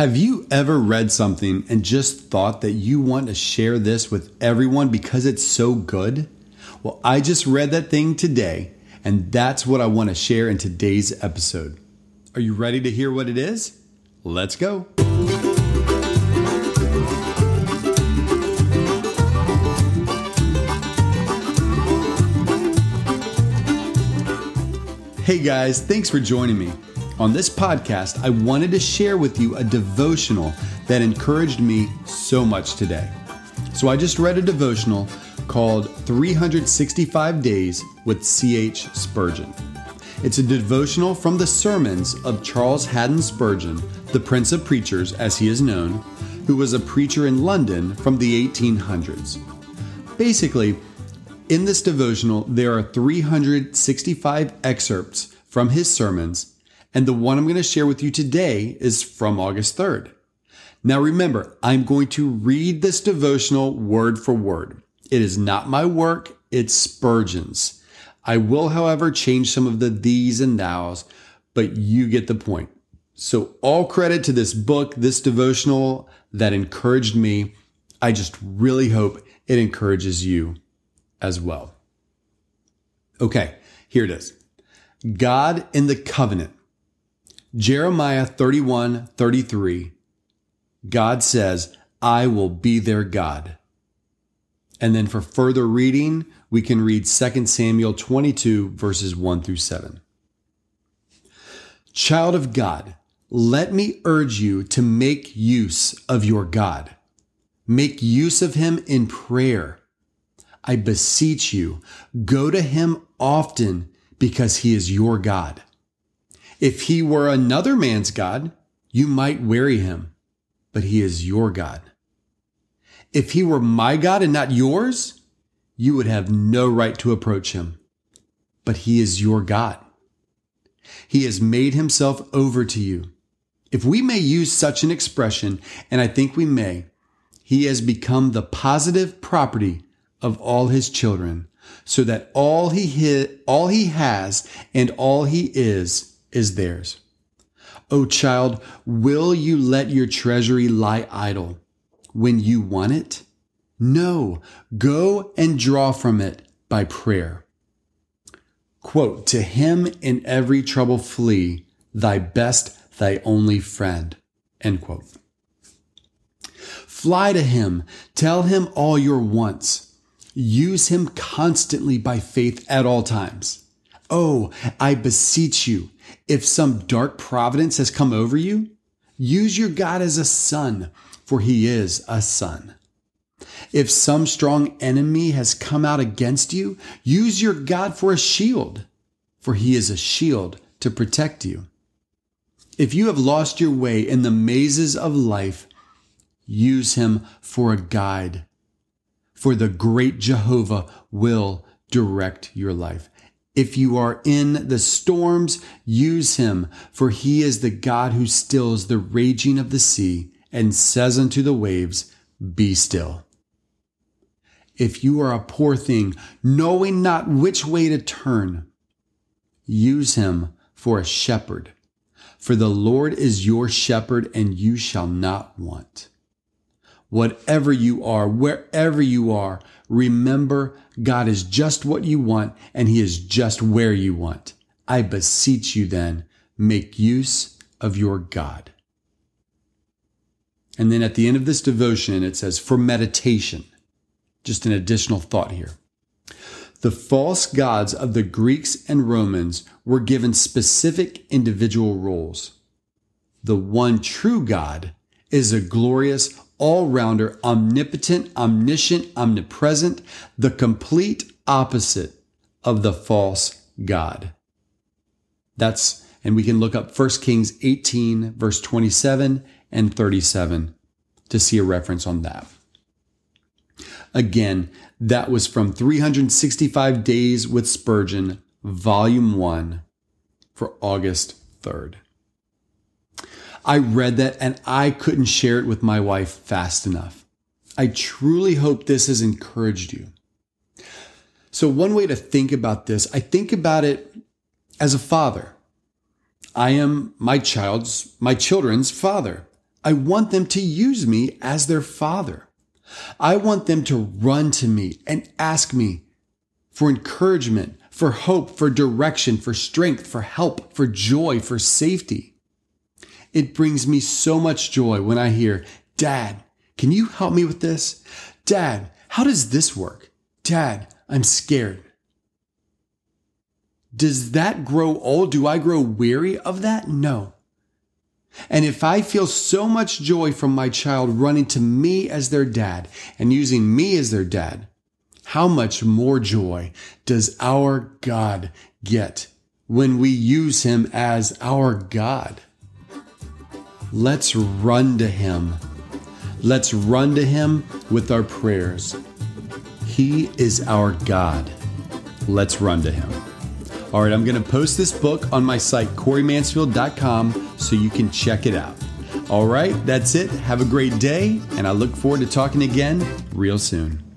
Have you ever read something and just thought that you want to share this with everyone because it's so good? Well, I just read that thing today, and that's what I want to share in today's episode. Are you ready to hear what it is? Let's go. Hey guys, thanks for joining me. On this podcast, I wanted to share with you a devotional that encouraged me so much today. So I just read a devotional called 365 Days with C.H. Spurgeon. It's a devotional from the sermons of Charles Haddon Spurgeon, the Prince of Preachers as he is known, who was a preacher in London from the 1800s. Basically, in this devotional, there are 365 excerpts from his sermons, and the one I'm going to share with you today is from August 3rd. Now remember, I'm going to read this devotional word for word. It is not my work, it's Spurgeon's. I will, however, change some of the these and thous, but you get the point. So, all credit to this book, this devotional that encouraged me. I just really hope it encourages you as well. Okay, here it is. God in the covenant. Jeremiah 31 33. God says, I will be their God. And then for further reading, we can read 2 Samuel 22, verses 1 through 7. Child of God, let me urge you to make use of your God. Make use of him in prayer I beseech you, go to him often because he is your God. If he were another man's God, you might weary him, but he is your God. If he were my God and not yours, you would have no right to approach him, but he is your God. He has made himself over to you. If we may use such an expression, and I think we may, he has become the positive property of all his children, so that all he all he has and all he is is theirs. O child, will you let your treasury lie idle when you want it? No, go and draw from it by prayer. Quote, to him in every trouble flee, thy best, thy only friend. End quote. Fly to him, tell him all your wants Use him constantly by faith at all times. Oh, I beseech you, if some dark providence has come over you, use your God as a sun, for he is a sun. If some strong enemy has come out against you, use your God for a shield, for he is a shield to protect you. If you have lost your way in the mazes of life, use him for a guide for the great Jehovah will direct your life. If you are in the storms, use him, for he is the God who stills the raging of the sea and says unto the waves, Be still. If you are a poor thing, knowing not which way to turn, use him for a shepherd. For the Lord is your shepherd, and you shall not want. Whatever you are, wherever you are, remember God is just what you want and He is just where you want. I beseech you then, make use of your God. And then at the end of this devotion, it says, for meditation, just an additional thought here. The false gods of the Greeks and Romans were given specific individual roles. The one true God is a glorious, all rounder, omnipotent, omniscient, omnipresent, the complete opposite of the false God. That's, and we can look up 1 Kings 18, verse 27 and 37 to see a reference on that. Again, that was from 365 Days with Spurgeon, Volume 1 for August 3rd. I read that and I couldn't share it with my wife fast enough. I truly hope this has encouraged you. So, one way to think about this, I think about it as a father. I am my child's, my children's father. I want them to use me as their father. I want them to run to me and ask me for encouragement, for hope, for direction, for strength, for help, for joy, for safety. It brings me so much joy when I hear, Dad, can you help me with this? Dad, how does this work? Dad, I'm scared. Does that grow old? Do I grow weary of that? No. And if I feel so much joy from my child running to me as their dad and using me as their dad, how much more joy does our God get when we use him as our God? Let's run to him. Let's run to him with our prayers. He is our God. Let's run to him. All right, I'm going to post this book on my site, CoreyMansfield.com, so you can check it out. All right, that's it. Have a great day, and I look forward to talking again real soon.